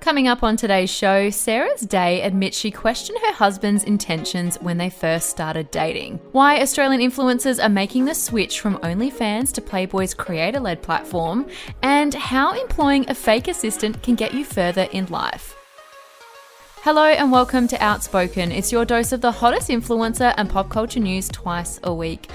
Coming up on today's show, Sarah's Day admits she questioned her husband's intentions when they first started dating. Why Australian influencers are making the switch from OnlyFans to Playboy's creator led platform, and how employing a fake assistant can get you further in life. Hello and welcome to Outspoken. It's your dose of the hottest influencer and pop culture news twice a week.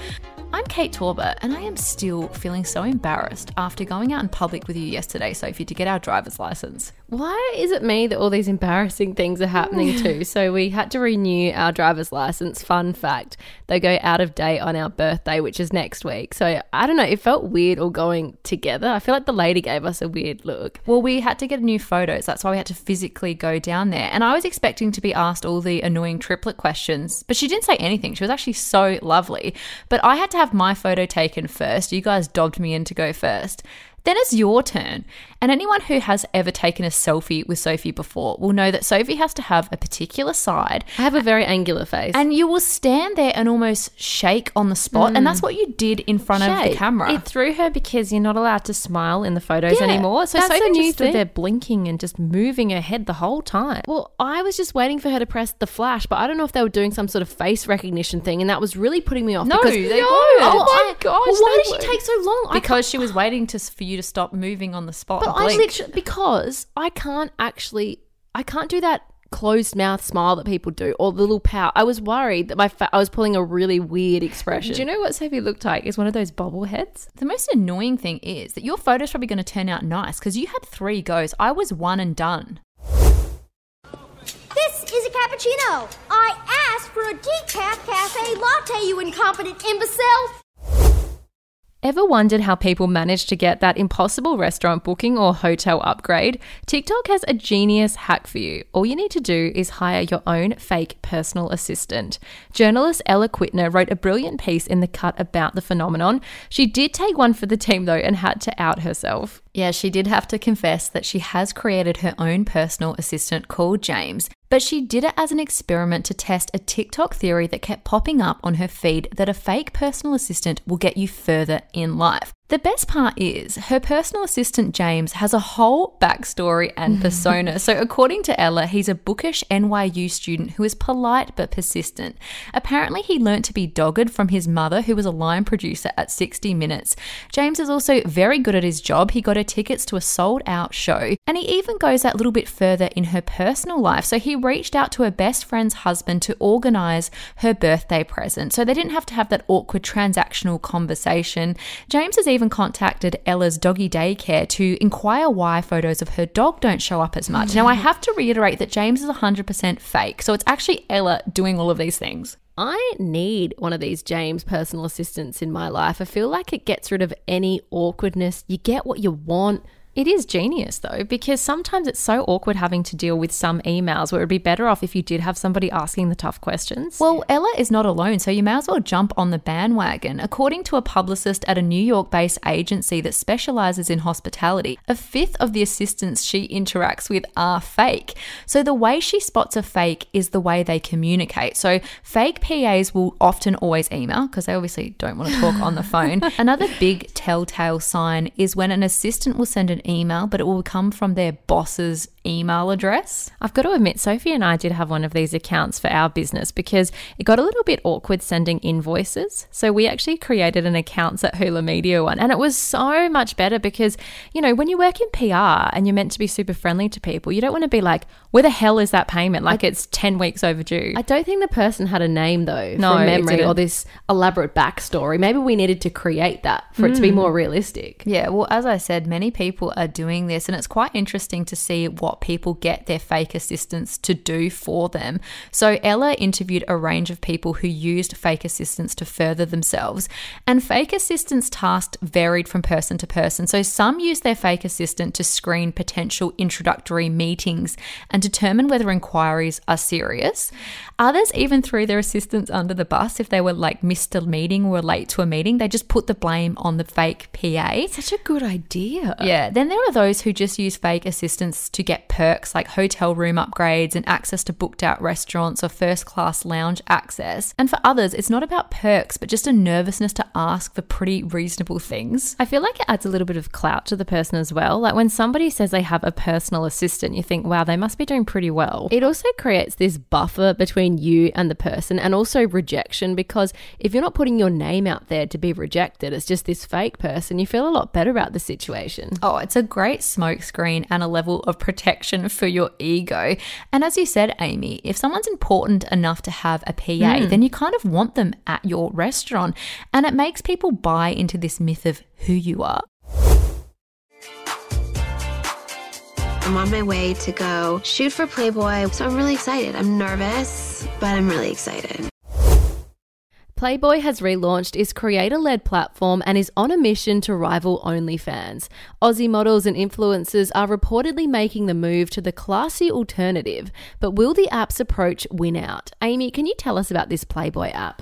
I'm Kate Torber, and I am still feeling so embarrassed after going out in public with you yesterday, Sophie, to get our driver's license. Why is it me that all these embarrassing things are happening to? so we had to renew our driver's license. Fun fact, they go out of date on our birthday, which is next week. So I don't know, it felt weird all going together. I feel like the lady gave us a weird look. Well, we had to get new photos. That's why we had to physically go down there. And I was expecting to be asked all the annoying triplet questions, but she didn't say anything. She was actually so lovely. But I had to have my photo taken first. You guys dobbed me in to go first. Then it's your turn. And anyone who has ever taken a selfie with Sophie before will know that Sophie has to have a particular side. I have a very angular face. And you will stand there and almost shake on the spot. And that's mm. what you did in front of the camera. It threw her because you're not allowed to smile in the photos Yeah, anymore. So Sophie just stood there blinking and just moving her head the whole time. Well, I was just waiting for her to press the flash, but I don't know if they were doing some sort of face recognition thing, and that was really putting me off. No, because, they no, weren't. Oh Oh my my gosh! gosh, why did she take so long? I because she was waiting to for you to stop moving on the spot. But I literally because I can't actually I can't do that closed mouth smile that people do or the little pout. I was worried that my fa- I was pulling a really weird expression. Do you know what Sophie looked like? Is one of those bobbleheads. The most annoying thing is that your photo's probably going to turn out nice because you had three goes. I was one and done. This is a cappuccino. I asked for a decaf cafe latte, you incompetent imbecile. Ever wondered how people manage to get that impossible restaurant booking or hotel upgrade? TikTok has a genius hack for you. All you need to do is hire your own fake personal assistant. Journalist Ella Quittner wrote a brilliant piece in The Cut about the phenomenon. She did take one for the team though and had to out herself. Yeah, she did have to confess that she has created her own personal assistant called James, but she did it as an experiment to test a TikTok theory that kept popping up on her feed that a fake personal assistant will get you further in life. The best part is her personal assistant James has a whole backstory and persona. so, according to Ella, he's a bookish NYU student who is polite but persistent. Apparently, he learnt to be dogged from his mother, who was a line producer at 60 Minutes. James is also very good at his job. He got her tickets to a sold out show, and he even goes that little bit further in her personal life. So, he reached out to her best friend's husband to organize her birthday present. So, they didn't have to have that awkward transactional conversation. James has even contacted Ella's doggy daycare to inquire why photos of her dog don't show up as much. Now, I mm. have to reiterate that James is 100% fake. So, it's actually Ella doing all of these things. I need one of these James personal assistants in my life. I feel like it gets rid of any awkwardness. You get what you want. It is genius though, because sometimes it's so awkward having to deal with some emails where it would be better off if you did have somebody asking the tough questions. Well, Ella is not alone, so you may as well jump on the bandwagon. According to a publicist at a New York based agency that specializes in hospitality, a fifth of the assistants she interacts with are fake. So the way she spots a fake is the way they communicate. So fake PAs will often always email because they obviously don't want to talk on the phone. Another big telltale sign is when an assistant will send an email, but it will come from their boss's email address. I've got to admit, Sophie and I did have one of these accounts for our business because it got a little bit awkward sending invoices. So we actually created an accounts at Hula Media one. And it was so much better because, you know, when you work in PR and you're meant to be super friendly to people, you don't want to be like, where the hell is that payment? Like it's 10 weeks overdue. I don't think the person had a name though, No, from memory, or this elaborate backstory. Maybe we needed to create that for it to be hmm. more realistic. Yeah, well, as I said, many people are doing this, and it's quite interesting to see what people get their fake assistants to do for them. So, Ella interviewed a range of people who used fake assistants to further themselves, and fake assistants' tasks varied from person to person. So, some use their fake assistant to screen potential introductory meetings and determine whether inquiries are serious. Others even threw their assistants under the bus if they were like missed a meeting or were late to a meeting. They just put the blame on the fake PA. Such a good idea. Yeah. Then there are those who just use fake assistants to get perks like hotel room upgrades and access to booked out restaurants or first class lounge access. And for others, it's not about perks, but just a nervousness to ask for pretty reasonable things. I feel like it adds a little bit of clout to the person as well. Like when somebody says they have a personal assistant, you think, wow, they must be doing pretty well. It also creates this buffer between you and the person and also rejection because if you're not putting your name out there to be rejected, it's just this fake person, you feel a lot better about the situation. Oh, it's a great smokescreen and a level of protection for your ego. And as you said, Amy, if someone's important enough to have a PA, hmm. then you kind of want them at your restaurant. And it makes people buy into this myth of who you are. I'm on my way to go shoot for Playboy, so I'm really excited. I'm nervous, but I'm really excited. Playboy has relaunched its creator led platform and is on a mission to rival OnlyFans. Aussie models and influencers are reportedly making the move to the classy alternative, but will the app's approach win out? Amy, can you tell us about this Playboy app?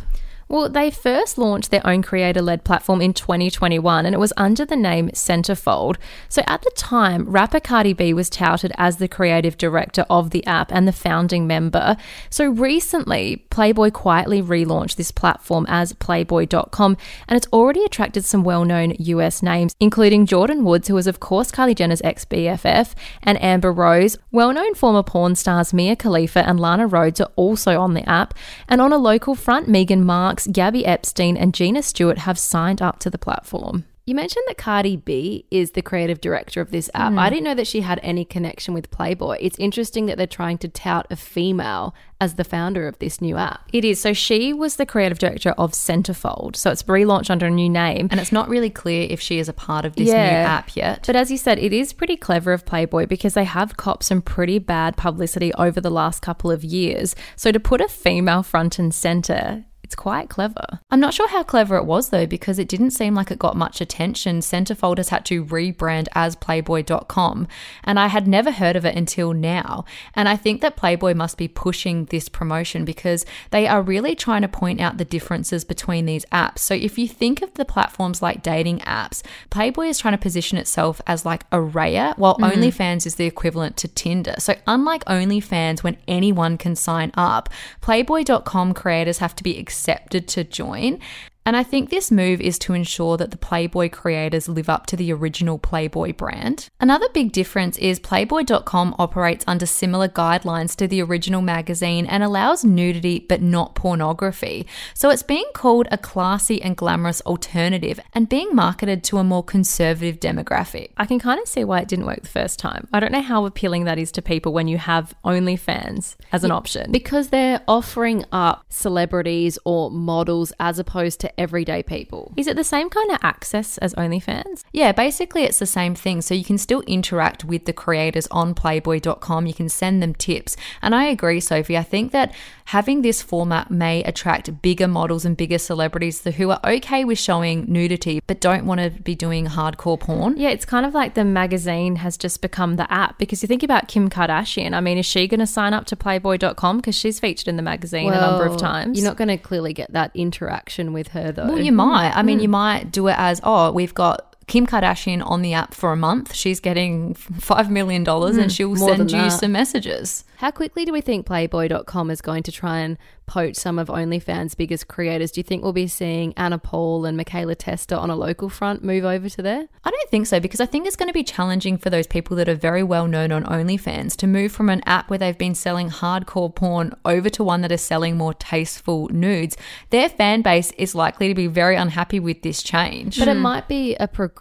Well, they first launched their own creator led platform in 2021 and it was under the name Centerfold. So at the time, rapper Cardi B was touted as the creative director of the app and the founding member. So recently, Playboy quietly relaunched this platform as Playboy.com and it's already attracted some well known US names, including Jordyn Woods, who was, of course, Kylie Jenner's ex BFF, and Amber Rose. Well known former porn stars Mia Khalifa and Lana Rhoades are also on the app. And on a local front, Megan Marx, Gabby Epstein, and Gina Stewart have signed up to the platform. You mentioned that Cardi B is the creative director of this app. I mm. didn't know that she had any connection with Playboy. It's interesting that they're trying to tout a female as the founder of this new app. It is. So she was the creative director of Centerfold. So it's relaunched under a new name. And it's not really clear if she is a part of this Yeah. new app yet. But as you said, it is pretty clever of Playboy because they have copped some pretty bad publicity over the last couple of years. So to put a female front and center, it's quite clever. I'm not sure how clever it was though, because it didn't seem like it got much attention. Centerfold has had to rebrand as Playboy.com, and I had never heard of it until now. And I think that Playboy must be pushing this promotion because they are really trying to point out the differences between these apps. So if you think of the platforms like dating apps, Playboy is trying to position itself as like a Raya, while mm-hmm. OnlyFans is the equivalent to Tinder. So unlike OnlyFans, when anyone can sign up, Playboy.com creators have to be accepted to join. And I think this move is to ensure that the Playboy creators live up to the original Playboy brand. Another big difference is Playboy.com operates under similar guidelines to the original magazine and allows nudity but not pornography. So it's being called a classy and glamorous alternative and being marketed to a more conservative demographic. I can kind of see why it didn't work the first time. I don't know how appealing that is to people when you have OnlyFans as an option. Because they're offering up celebrities or models as opposed to everyday people. is it the same kind of access as OnlyFans? Yeah, basically it's the same thing. So you can still interact with the creators on playboy.com. You can send them tips. And I agree, Sophie. I think that having this format may attract bigger models and bigger celebrities who are okay with showing nudity but don't want to be doing hardcore porn. Yeah, it's kind of like the magazine has just become the app because you think about Kim Kardashian. I mean, is she going to sign up to Playboy.com because she's featured in the magazine a number of times? You're not going to clearly get that interaction with her, though. Well, you might. I mean, mm. you might do it as, oh, we've got Kim Kardashian on the app for a month. She's getting $5 million and hmm, she'll send you some messages. How quickly do we think Playboy.com is going to try and poach some of OnlyFans' biggest creators? Do you think we'll be seeing Anna Paul and Michaela Testa on a local front move over to there? I don't think so because I think it's going to be challenging for those people that are very well known on OnlyFans to move from an app where they've been selling hardcore porn over to one that is selling more tasteful nudes. Their fan base is likely to be very unhappy with this change. But it might be a progression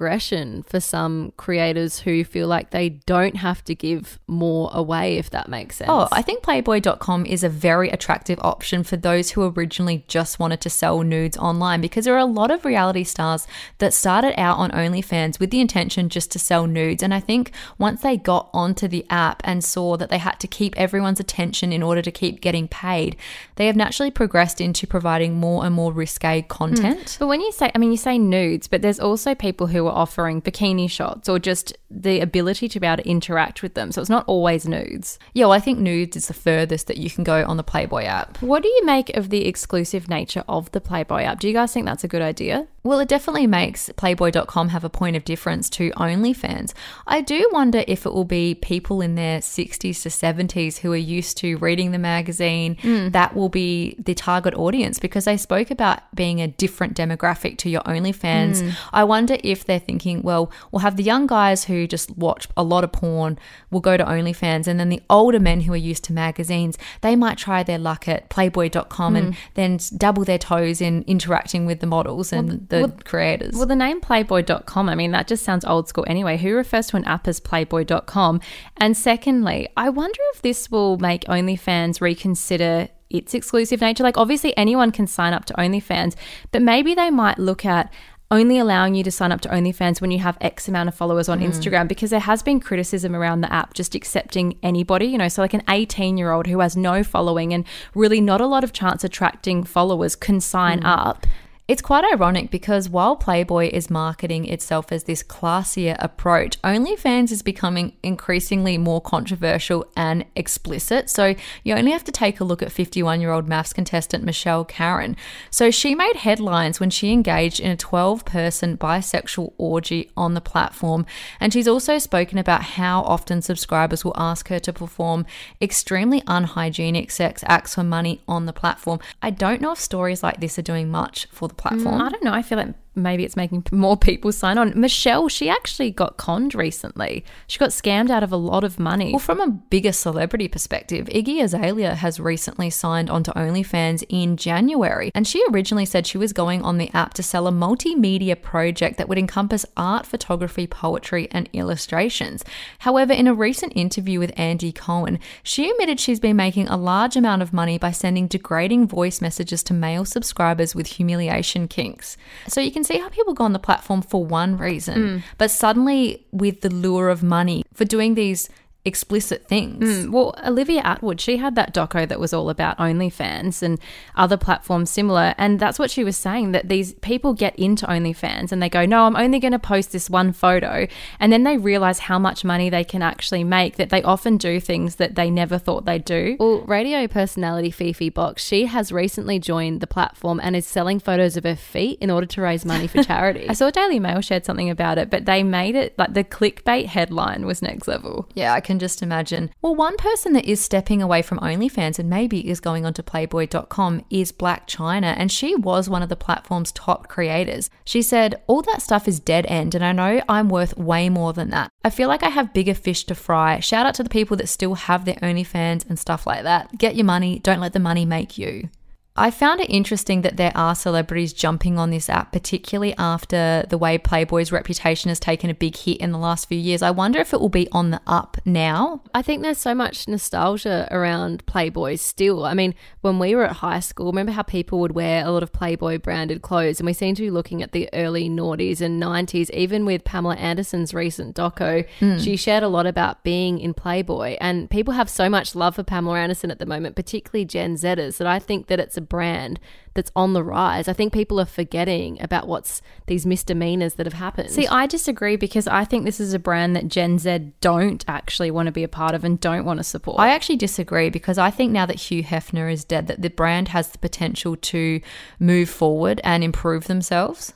for some creators who feel like they don't have to give more away, if that makes sense. Oh, I think Playboy.com is a very attractive option for those who originally just wanted to sell nudes online because there are a lot of reality stars that started out on OnlyFans with the intention just to sell nudes. And I think once they got onto the app and saw that they had to keep everyone's attention in order to keep getting paid, they have naturally progressed into providing more and more risque hmm. content. But when you say, I mean, you say nudes, but there's also people who who are offering bikini shots or just the ability to be able to interact with them. So it's not always nudes. Yeah, well, I think nudes is the furthest that you can go on the Playboy app. What do you make of the exclusive nature of the Playboy app? Do you guys think that's a good idea? Well, it definitely makes Playboy.com have a point of difference to OnlyFans. I do wonder if it will be people in their 60s to 70s who are used to reading the magazine hmm. that will be the target audience because they spoke about being a different demographic to your OnlyFans. Hmm. I wonder if they're thinking, well, we'll have the young guys who just watch a lot of porn, will go to OnlyFans, and then the older men who are used to magazines, they might try their luck at Playboy.com hmm. and then double their toes in interacting with the models and the creators. Well, the name Playboy.com, I mean, that just sounds old school anyway. Who refers to an app as Playboy.com? And secondly, I wonder if this will make OnlyFans reconsider its exclusive nature. Like, obviously, anyone can sign up to OnlyFans, but maybe they might look at only allowing you to sign up to OnlyFans when you have X amount of followers on hmm. Instagram because there has been criticism around the app just accepting anybody, you know, so like an 18 year old who has no following and really not a lot of chance attracting followers can sign hmm. up. It's quite ironic because while Playboy is marketing itself as this classier approach, OnlyFans is becoming increasingly more controversial and explicit. So you only have to take a look at 51 year old MAFS contestant Mishel Karen. So she made headlines when she engaged in a 12 person bisexual orgy on the platform. And she's also spoken about how often subscribers will ask her to perform extremely unhygienic sex acts for money on the platform. I don't know if stories like this are doing much for the platform. Mm, I don't know. I feel like maybe it's making more people sign on. Mishel, she actually got conned recently. She got scammed out of a lot of money. Well, from a bigger celebrity perspective, Iggy Azalea has recently signed onto OnlyFans in January, and she originally said she was going on the app to sell a multimedia project that would encompass art, photography, poetry, and illustrations. However, in a recent interview with Andy Cohen, she admitted she's been making a large amount of money by sending degrading voice messages to male subscribers with humiliation kinks. So you can see how people go on the platform for one reason, mm. but suddenly with the lure of money for doing these explicit things. Mm, Well, Olivia Attwood, she had that doco that was all about OnlyFans and other platforms similar. And that's what she was saying that these people get into OnlyFans and they go, no, I'm only going to post this one photo. And then they realize how much money they can actually make, that they often do things that they never thought they'd do. Well, radio personality Fifi Box, she has recently joined the platform and is selling photos of her feet in order to raise money for charity. I saw Daily Mail shared something about it, but they made it like the clickbait headline was next level. Yeah, I can just imagine. Well, one person that is stepping away from OnlyFans and maybe is going onto Playboy.com is Blac Chyna, and she was one of the platform's top creators. She said, All that stuff is dead end, and I know I'm worth way more than that. I feel like I have bigger fish to fry. Shout out to the people that still have their OnlyFans and stuff like that. Get your money, don't let the money make you. I found it interesting that there are celebrities jumping on this app, particularly after the way Playboy's reputation has taken a big hit in the last few years. I wonder if it will be on the up now. I think there's so much nostalgia around Playboy still. I mean, when we were at high school, remember how people would wear a lot of Playboy branded clothes? And we seem to be looking at the early noughties and 90s, even with Pamela Anderson's recent doco. Hmm. She shared a lot about being in Playboy. And people have so much love for Pamela Anderson at the moment, particularly Gen Zers, that I think that it's a brand that's on the rise. I think people are forgetting about what's these misdemeanors that have happened. See, I disagree because I think this is a brand that Gen Z don't actually want to be a part of and don't want to support. I actually disagree because I think now that Hugh Hefner is dead, that the brand has the potential to move forward and improve themselves.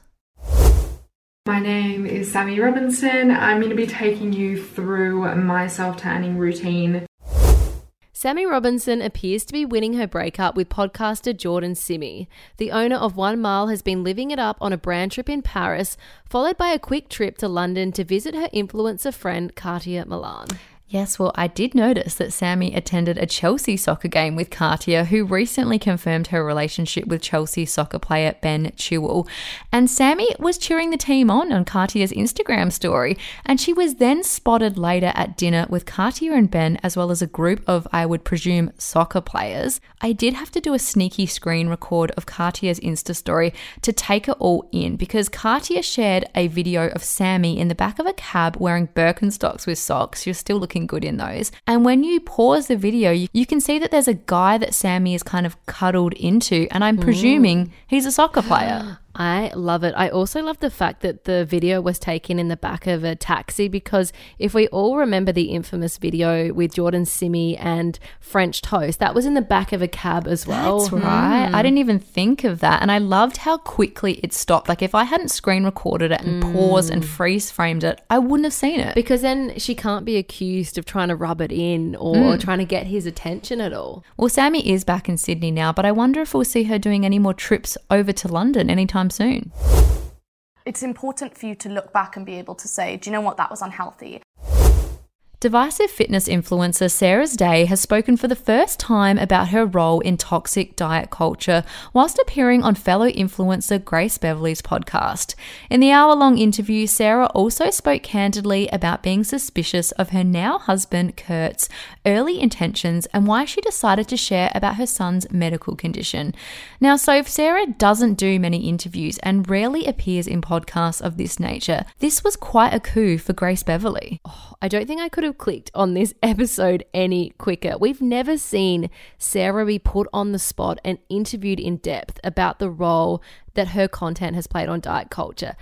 My name is Sammy Robinson. I'm going to be taking you through my self tanning routine. Sammy Robinson appears to be winning her breakup with podcaster Jordan Simi. The owner of One Mile has been living it up on a brand trip in Paris, followed by a quick trip to London to visit her influencer friend Cartier Milan. Yes, well, I did notice that Sammy attended a Chelsea soccer game with Cartier, who recently confirmed her relationship with Chelsea soccer player Ben Chilwell. And Sammy was cheering the team on on Cartier's Instagram story. And she was then spotted later at dinner with Cartier and Ben, as well as a group of, I would presume, soccer players. I did have to do a sneaky screen record of Cartier's Insta story to take it all in because Cartier shared a video of Sammy in the back of a cab wearing Birkenstocks with socks. Was still looking good in those. And when you pause the video, you, you can see that there's a guy that Sammy is kind of cuddled into, and I'm presuming mm. he's a soccer player. I love it. I also love the fact that the video was taken in the back of a taxi because if we all remember the infamous video with Jordan Simi and French Toast, that was in the back of a cab as well. That's right. I hmm. didn't even think of that. And I loved how quickly it stopped. Like, if I hadn't screen recorded it and hmm. paused and freeze framed it, I wouldn't have seen it. Because then she can't be accused of trying to rub it in or hmm. trying to get his attention at all. Well, Sammy is back in Sydney now, but I wonder if we'll see her doing any more trips over to London anytime soon. It's important for you to look back and be able to say, do you know what, that was unhealthy. Divisive fitness influencer Sarah's Day has spoken for the first time about her role in toxic diet culture whilst appearing on fellow influencer Grace Beverley's podcast. In the hour long interview, Sarah also spoke candidly about being suspicious of her now husband Kurt's early intentions and why she decided to share about her son's medical condition. Now, so if Sarah doesn't do many interviews and rarely appears in podcasts of this nature, this was quite a coup for Grace Beverley. Oh, I don't think I could have clicked on this episode any quicker. We've never seen Sarah be put on the spot and interviewed in depth about the role that her content has played on diet culture.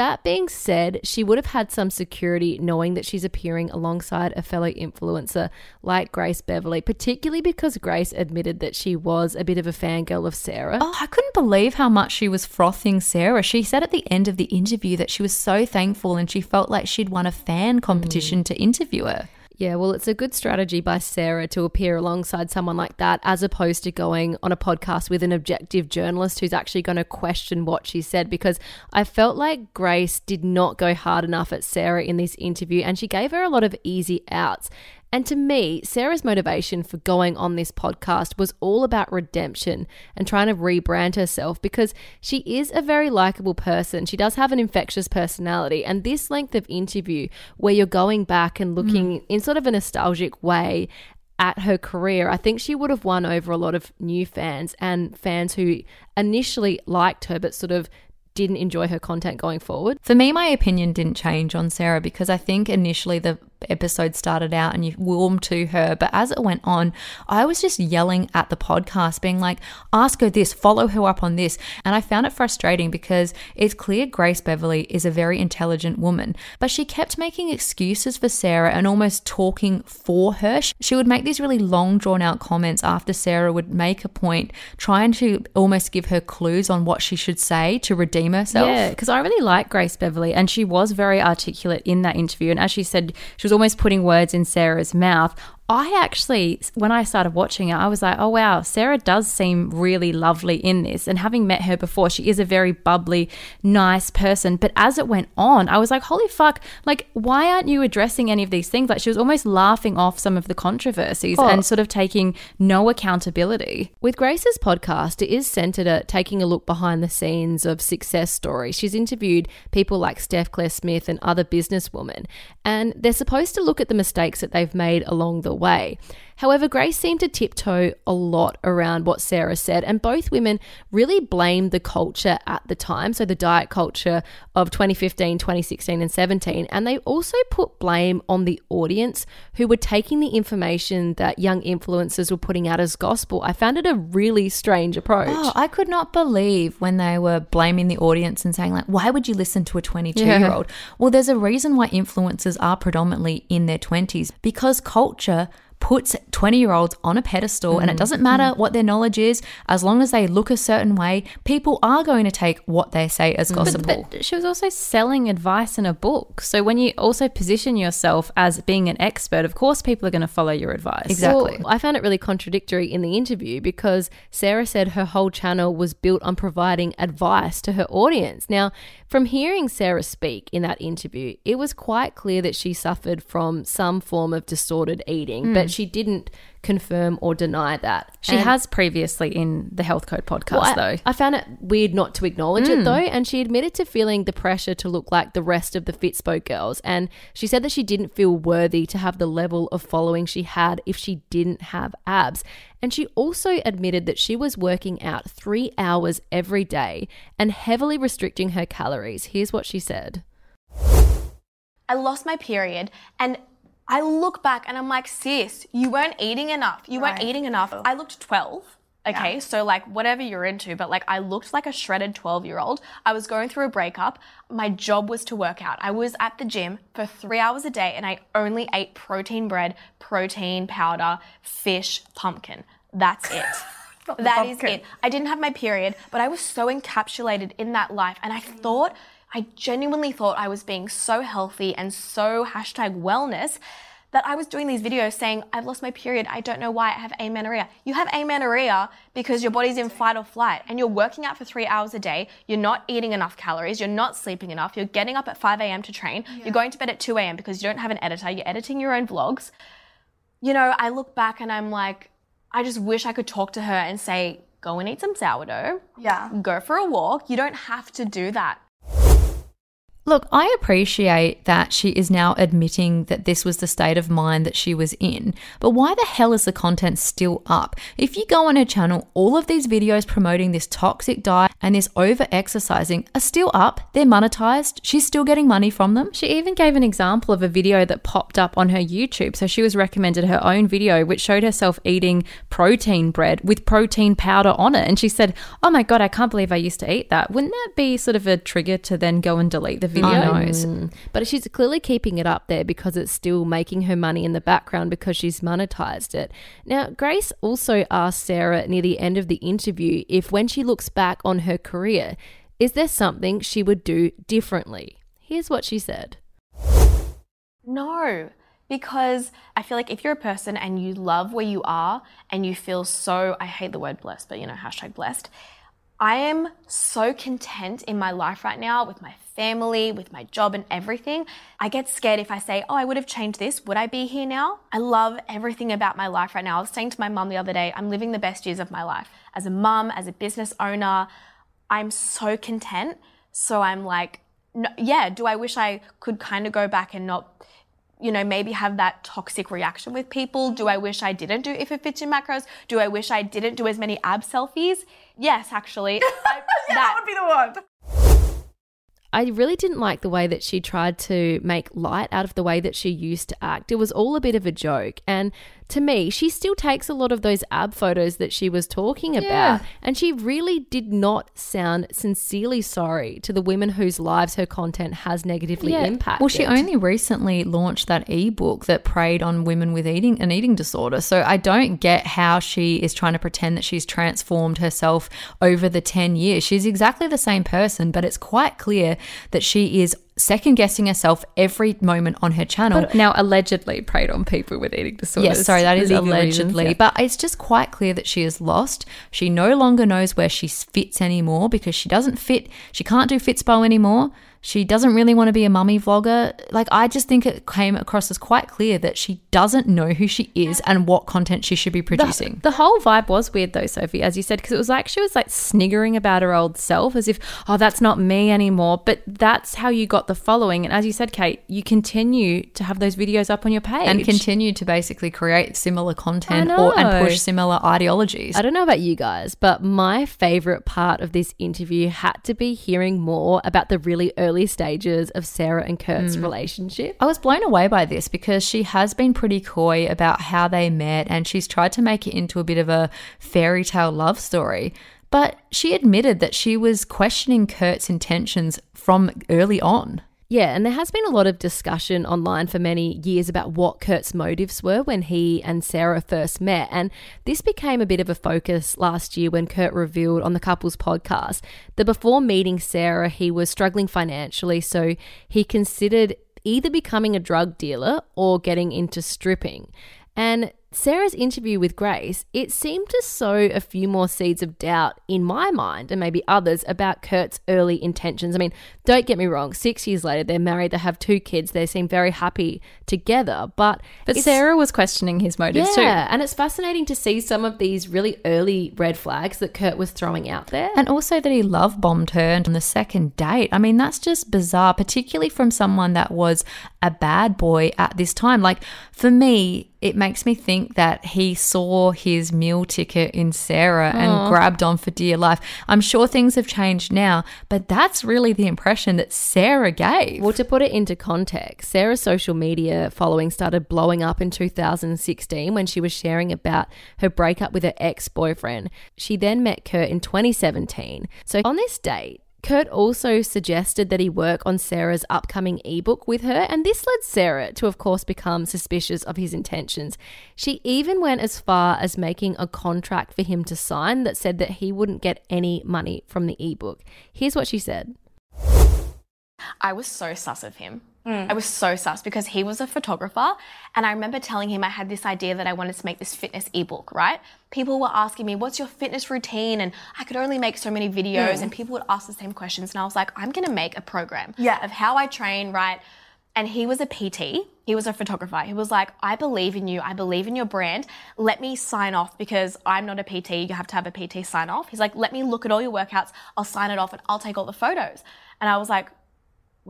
That being said, she would have had some security knowing that she's appearing alongside a fellow influencer like Grace Beverley, particularly because Grace admitted that she was a bit of a fangirl of Sarah. Oh, I couldn't believe how much she was frothing Sarah. She said at the end of the interview that she was so thankful and she felt like she'd won a fan competition to interview her. Yeah, well, it's a good strategy by Sarah to appear alongside someone like that as opposed to going on a podcast with an objective journalist who's actually going to question what she said. Because I felt like Grace did not go hard enough at Sarah in this interview and she gave her a lot of easy outs. And to me, Sarah's motivation for going on this podcast was all about redemption and trying to rebrand herself because she is a very likable person. She does have an infectious personality. And this length of interview, where you're going back and looking mm. in sort of a nostalgic way at her career, I think she would have won over a lot of new fans and fans who initially liked her but sort of didn't enjoy her content going forward. For me, my opinion didn't change on Sarah because I think initially the episode started out and you warmed to her, but as it went on, I was just yelling at the podcast, being like, ask her this, follow her up on this. And I found it frustrating because it's clear Grace Beverley is a very intelligent woman, but she kept making excuses for Sarah and almost talking for her. She would make these really long, drawn out comments after Sarah would make a point, trying to almost give her clues on what she should say to redeem herself. Yeah, because I really like Grace Beverley, and she was very articulate in that interview. And as she said, she was almost putting words in Sarah's mouth. I actually, when I started watching it, I was like, oh wow, Sarah does seem really lovely in this. And having met her before, she is a very bubbly, nice person. But as it went on, I was like, holy fuck, like, why aren't you addressing any of these things? Like, she was almost laughing off some of the controversies and sort of taking no accountability. With Grace's podcast, it is centered at taking a look behind the scenes of success stories. She's interviewed people like Steph Claire Smith and other businesswomen, and they're supposed to look at the mistakes that they've made along the way. However, Grace seemed to tiptoe a lot around what Sarah said, and both women really blamed the culture at the time, so the diet culture of 2015, 2016, and 17, and they also put blame on the audience who were taking the information that young influencers were putting out as gospel. I found it a really strange approach. Oh, I could not believe when they were blaming the audience and saying, like, why would you listen to a 22 year old? Well, there's a reason why influencers are predominantly in their 20s because culture puts 20 year olds on a pedestal and it mm-hmm. doesn't matter mm-hmm. what their knowledge is as long as they look a certain way people are going to take what they say as gospel But she was also selling advice in a book. So when you also position yourself as being an expert, of course, people are going to follow your advice. Exactly. Well, I found it really contradictory in the interview because Sarah said her whole channel was built on providing advice to her audience. Now, from hearing Sarah speak in that interview, it was quite clear that she suffered from some form of distorted eating, but mm. she didn't confirm or deny that. She And- has previously in the Health Code podcast, well, I, though. I found it weird not to acknowledge it mm. though, and she admitted to feeling the pressure to look like the rest of the Fitspo girls. And she said that she didn't feel worthy to have the level of following she had if she didn't have abs. And she also admitted that she was working out three hours every day and heavily restricting her calories. Here's what she said. I lost my period and I look back and I'm like, sis, you weren't eating enough. You weren't eating enough. I looked 12 Okay, so like whatever you're into, but like I looked like a shredded 12 year old. I was going through a breakup. My job was to work out. I was at the gym for three hours a day and I only ate protein bread, protein powder, fish, pumpkin. That's it. That is it. I didn't have my period, but I was so encapsulated in that life. And I thought, I genuinely thought I was being so healthy and so hashtag wellness that I was doing these videos saying, I've lost my period. I don't know why I have amenorrhea. You have amenorrhea because your body's in fight or flight and you're working out for three hours a day. You're not eating enough calories. You're not sleeping enough. You're getting up at 5 a.m. to train. You're going to bed at 2 a.m. because you don't have an editor. You're editing your own vlogs. You know, I look back and I'm like, I just wish I could talk to her and say, go and eat some sourdough. Yeah. Go for a walk. You don't have to do that. Look, I appreciate that she is now admitting that this was the state of mind that she was in, but why the hell is the content still up? If you go on her channel, all of these videos promoting this toxic diet and this over exercising are still up. They're monetized. She's still getting money from them. She even gave an example of a video that popped up on her YouTube. So she was recommended her own video, which showed herself eating protein bread with protein powder on it. And she said, Oh my God, I can't believe I used to eat that. Wouldn't that be sort of a trigger to then go and delete the video? I know. Mm. But she's clearly keeping it up there because it's still making her money in the background because she's monetized it. Now, Grace also asked Sarah near the end of the interview if when she looks back on her career, is there something she would do differently? Here's what she said. No, because I feel like if you're a person and you love where you are and you feel so, I hate the word blessed, but you know, hashtag blessed. I am so content in my life right now with my family, with my job and everything. I get scared if I say, oh, I would have changed this. Would I be here now? I love everything about my life right now. I was saying to my mum the other day, I'm living the best years of my life. As a mum, as a business owner, I'm so content. So I'm like, no, yeah, do I wish I could kind of go back and not, you know, maybe have that toxic reaction with people? Do I wish I didn't do if it fits in macros? Do I wish I didn't do as many ab selfies? Yes, actually. I, that, would be the one. I really didn't like the way that she tried to make light out of the way that she used to act. It was all a bit of a joke. And to me, she still takes a lot of those ab photos that she was talking about. And she really did not sound sincerely sorry to the women whose lives her content has negatively impacted. Well, she only recently launched that ebook that preyed on women with eating an eating disorder. So I don't get how she is trying to pretend that she's transformed herself over the 10 years. She's exactly the same person, but it's quite clear that she is second guessing herself every moment on her channel. Now, allegedly preyed on people with eating disorders. Yes, sorry, that is allegedly. yeah. But it's just quite clear that she is lost. She no longer knows where she fits anymore because she doesn't fit. She can't do Fitspo anymore. She doesn't really want to be a mummy vlogger. Like, I just think it came across as quite clear that she doesn't know who she is and what content she should be producing. The whole vibe was weird though, Sophie, as you said, because it was like she was like sniggering about her old self as if, oh, that's not me anymore. But that's how you got the following. And as you said, Kate, you continue to have those videos up on your page. and continue to basically create similar content or and push similar ideologies. I don't know about you guys, but my favorite part of this interview had to be hearing more about the really early stages of Sarah and Kurt's mm. relationship. I was blown away by this because she has been pretty coy about how they met and she's tried to make it into a bit of a fairy tale love story. But she admitted that she was questioning Kurt's intentions from early on. Yeah, and there has been a lot of discussion online for many years about what Kurt's motives were when he and Sarah first met. And this became a bit of a focus last year when Kurt revealed on the couple's podcast that before meeting Sarah, he was struggling financially. So he considered either becoming a drug dealer or getting into stripping. And Sarah's interview with Grace, it seemed to sow a few more seeds of doubt in my mind and maybe others about Kurt's early intentions. I mean, don't get me wrong, six years later, they're married, they have two kids, they seem very happy together. But, But Sarah was questioning his motives too. yeah, and it's fascinating to see some of these really early red flags that Kurt was throwing out there. And also that he love bombed her on the second date. I mean, that's just bizarre, particularly from someone that was a bad boy at this time. Like, for me, it makes me think that he saw his meal ticket in Sarah and grabbed on for dear life. I'm sure things have changed now, but that's really the impression that Sarah gave. Well, to put it into context, Sarah's social media following started blowing up in 2016 when she was sharing about her breakup with her ex boyfriend. She then met Kurt in 2017. So on this date, Kurt also suggested that he work on Sarah's upcoming ebook with her, and this led Sarah to, of course, become suspicious of his intentions. She even went as far as making a contract for him to sign that said that he wouldn't get any money from the ebook. Here's what she said. I was so sus of him. Mm. I was so sus because he was a photographer. And I remember telling him I had this idea that I wanted to make this fitness ebook, right? People were asking me, What's your fitness routine? And I could only make so many videos. Mm. And people would ask the same questions. And I was like, I'm going to make a program Yeah. of how I train, right? And he was a PT, he was a photographer. He was like, I believe in you, I believe in your brand. Let me sign off because I'm not a PT. You have to have a PT sign off. He's like, Let me look at all your workouts, I'll sign it off and I'll take all the photos. And I was like,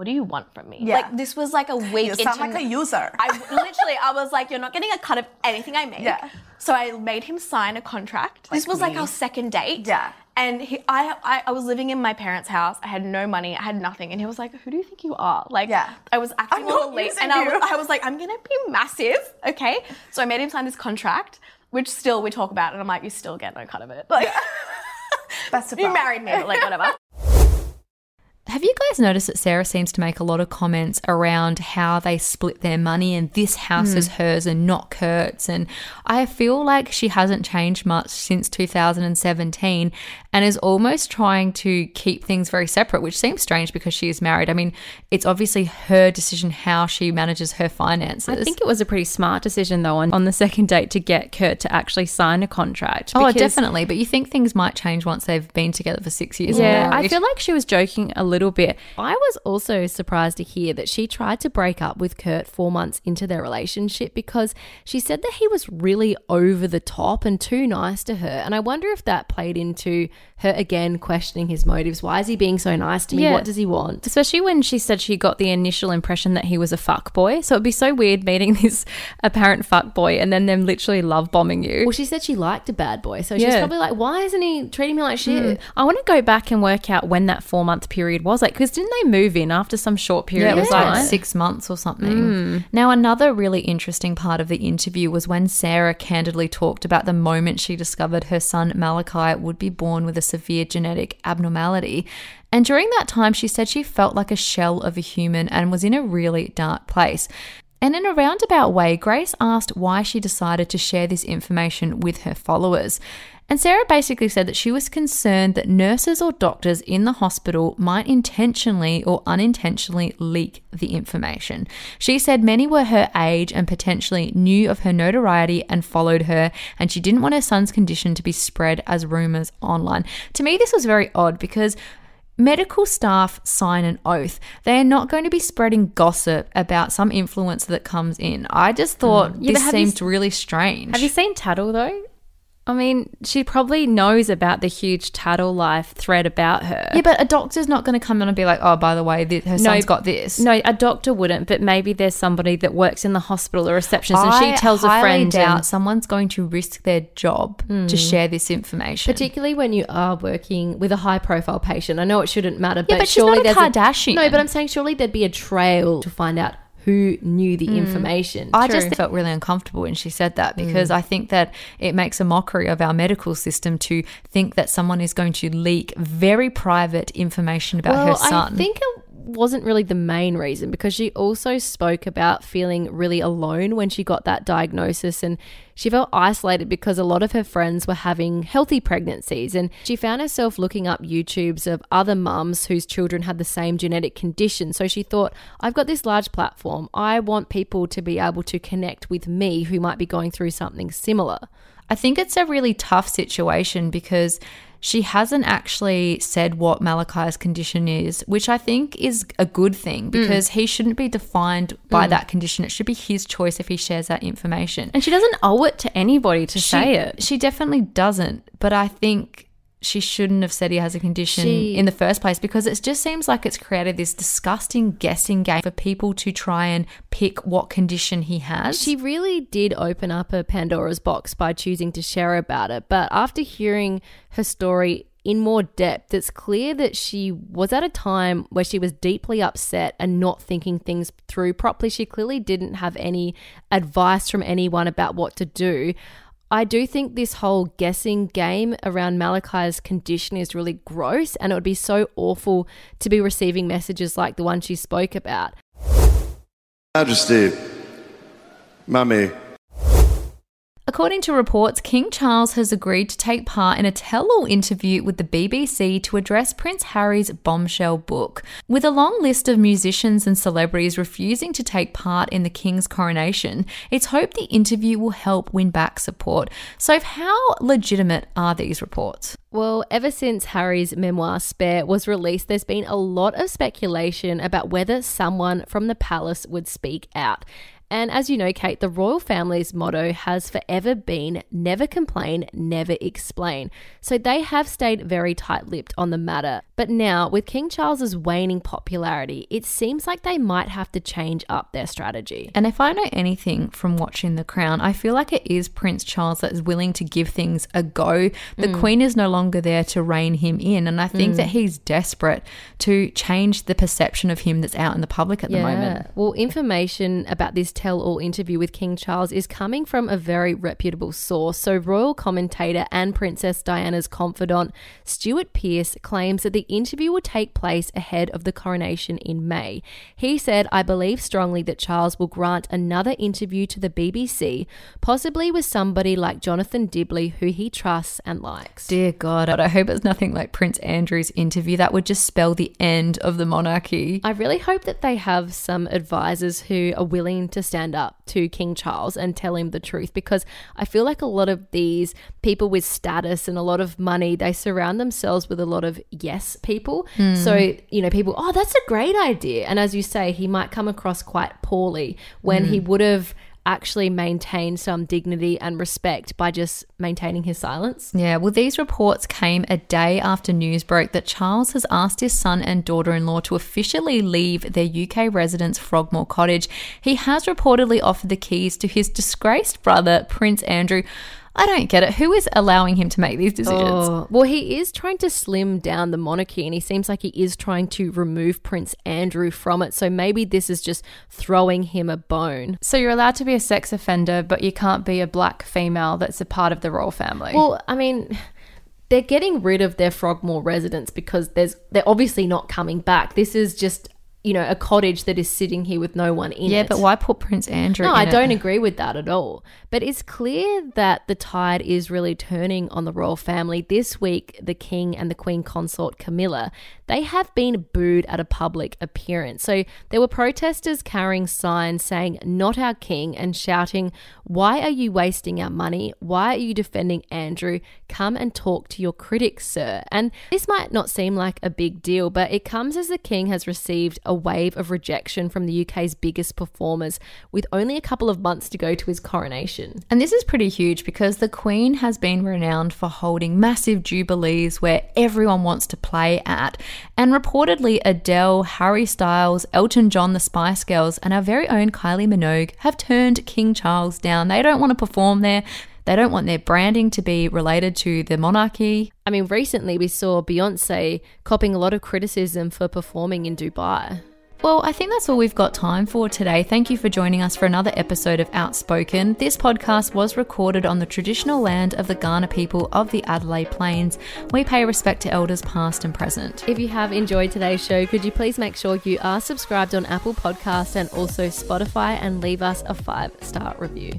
what do you want from me? Yeah. Like this was like a week. You sound into- like a user. I literally, I was like, you're not getting a cut of anything I make. Yeah. So I made him sign a contract. this was like our second date. Yeah. And he, I, I, I was living in my parents' house. I had no money. I had nothing. And he was like, "Who do you think you are?" Like, Yeah. I was acting I'm all elite, and I was. I was like, "I'm gonna be massive, okay?" So I made him sign this contract, which still we talk about, and I'm like, "You still get no cut of it." Like, Best of you married me, but like whatever. Have you guys noticed that Sarah seems to make a lot of comments around how they split their money and this house is hmm. hers and not Kurt's? And I feel like she hasn't changed much since 2017 and is almost trying to keep things very separate, which seems strange because she is married. I mean, it's obviously her decision how she manages her finances. I think it was a pretty smart decision, though, on, on the second date to get Kurt to actually sign a contract. Oh, definitely. But you think things might change once they've been together for six years. Yeah, I feel like she was joking a little bit. I was also surprised to hear that she tried to break up with Kurt four months into their relationship because she said that he was really over the top and too nice to her. And I wonder if that played into her again questioning his motives. Why is he being so nice to me? Yeah. What does he want? Especially when she said she got the initial impression that he was a fuck boy. So it'd be so weird meeting this apparent fuck boy and then them literally love bombing you. Well, she said she liked a bad boy. So she's probably like, why isn't he treating me like shit? Mm. I want to go back and work out when that four month period was like, because didn't they move in after some short period Yeah, it was like six months or something. Mm. Now, another really interesting part of the interview was when Sarah candidly talked about the moment she discovered her son Malachi would be born with a severe genetic abnormality. And during that time, she said she felt like a shell of a human and was in a really dark place. And in a roundabout way, Grace asked why she decided to share this information with her followers. And Sarah basically said that she was concerned that nurses or doctors in the hospital might intentionally or unintentionally leak the information. She said many were her age and potentially knew of her notoriety and followed her, and she didn't want her son's condition to be spread as rumors online. To me, this was very odd because Medical staff sign an oath. They are not going to be spreading gossip about some influencer that comes in. I just thought mm. Yeah, this you really strange. Have you seen Tattle though? I mean, she probably knows about the huge Tattle life thread about her. yeah, but a doctor's not going to come in and be like, "Oh, by the way, th- her son's got this." No, a doctor wouldn't, but maybe there's somebody that works in the hospital or receptionist and I she tells a highly friend. doubt and- someone's going to risk their job to hmm. share this information. Particularly when you are working with a high profile patient. I know it shouldn't matter, Yeah, but, but she's surely not a there's Kardashian. no, but I'm saying surely there'd be a trail to find out who knew the information. I just felt really uncomfortable when she said that Mm. because I think that it makes a mockery of our medical system to think that someone is going to leak very private information about her son. I think it wasn't really the main reason because she also spoke about feeling really alone when she got that diagnosis and she felt isolated because a lot of her friends were having healthy pregnancies and she found herself looking up YouTubes of other mums whose children had the same genetic condition. So she thought, I've got this large platform. I want people to be able to connect with me who might be going through something similar. I think it's a really tough situation because she hasn't actually said what Malachi's condition is, which I think is a good thing Mm. because he shouldn't be defined by that condition. It should be his choice if he shares that information. and she doesn't owe it to anybody to she, say it. She definitely doesn't. But I think she shouldn't have said he has a condition She- in the first place because it just seems like it's created this disgusting guessing game for people to try and pick what condition he has. She really did open up a Pandora's box by choosing to share about it. But after hearing her story in more depth, it's clear that she was at a time where she was deeply upset and not thinking things through properly. She clearly didn't have any advice from anyone about what to do. I do think this whole guessing game around Malachi's condition is really gross, and it would be so awful to be receiving messages like the one she spoke about. Majesty, Mummy, According to reports, King Charles has agreed to take part in a tell all interview with the BBC to address Prince Harry's bombshell book. With a long list of musicians and celebrities refusing to take part in the King's coronation, it's hoped the interview will help win back support. So, how legitimate are these reports? Well, ever since Harry's memoir Spare was released, there's been a lot of speculation about whether someone from the palace would speak out. And as you know, Kate, the royal family's motto has forever been never complain, never explain. So they have stayed very tight lipped on the matter. But now, with King Charles's waning popularity, it seems like they might have to change up their strategy. And if I know anything from watching The Crown, I feel like it is Prince Charles that is willing to give things a go. The mm. Queen is no longer there to rein him in. And I think mm. that he's desperate to change the perception of him that's out in the public at the moment. Well, information about this tell all interview with King Charles is coming from a very reputable source. So, royal commentator and Princess Diana's confidant, Stuart Pearce, claims that the interview will take place ahead of the coronation in May. He said, I believe strongly that Charles will grant another interview to the BBC, possibly with somebody like Jonathan Dimbleby, who he trusts and likes. Dear God, I hope it's nothing like Prince Andrew's interview. That would just spell the end of the monarchy. I really hope that they have some advisors who are willing to stand up to King Charles and tell him the truth because I feel like a lot of these people with status and a lot of money, they surround themselves with a lot of yes people. Hmm. So, you know, people, oh, that's a great idea. And as you say, he might come across quite poorly when he hmm. would have actually maintained some dignity and respect by just maintaining his silence. Yeah, well, these reports came a day after news broke that Charles has asked his son and daughter in law to officially leave their UK residence, Frogmore Cottage. He has reportedly offered the keys to his disgraced brother, Prince Andrew. I don't get it. Who is allowing him to make these decisions? Oh, well, he is trying to slim down the monarchy and he seems like he is trying to remove Prince Andrew from it. So maybe this is just throwing him a bone. So you're allowed to be a sex offender, but you can't be a black female that's a part of the royal family. Well, I mean, they're getting rid of their Frogmore residence because there's they're obviously not coming back. This is just you know a cottage that is sitting here with no one in yeah, it. Yeah, but why put Prince Andrew? No, I it? don't agree with that at all. But it's clear that the tide is really turning on the royal family. This week, the king and the queen consort Camilla, they have been booed at a public appearance. So there were protesters carrying signs saying "Not our king" and shouting, "Why are you wasting our money? Why are you defending Andrew? Come and talk to your critics, sir." And this might not seem like a big deal, but it comes as the king has received a wave of rejection from the UK's biggest performers with only a couple of months to go to his coronation. And this is pretty huge because the Queen has been renowned for holding massive jubilees where everyone wants to play at. And reportedly, Adele, Harry Styles, Elton John, the Spice Girls, and our very own Kylie Minogue have turned King Charles down. They don't want to perform there. They don't want their branding to be related to the monarchy. I mean, recently we saw Beyonce copping a lot of criticism for performing in Dubai. Well, I think that's all we've got time for today. Thank you for joining us for another episode of Outspoken. This podcast was recorded on the traditional land of the Kaurna people of the Adelaide Plains. We pay respect to elders past and present. If you have enjoyed today's show, could you please make sure you are subscribed on Apple Podcasts and also Spotify and leave us a five star review?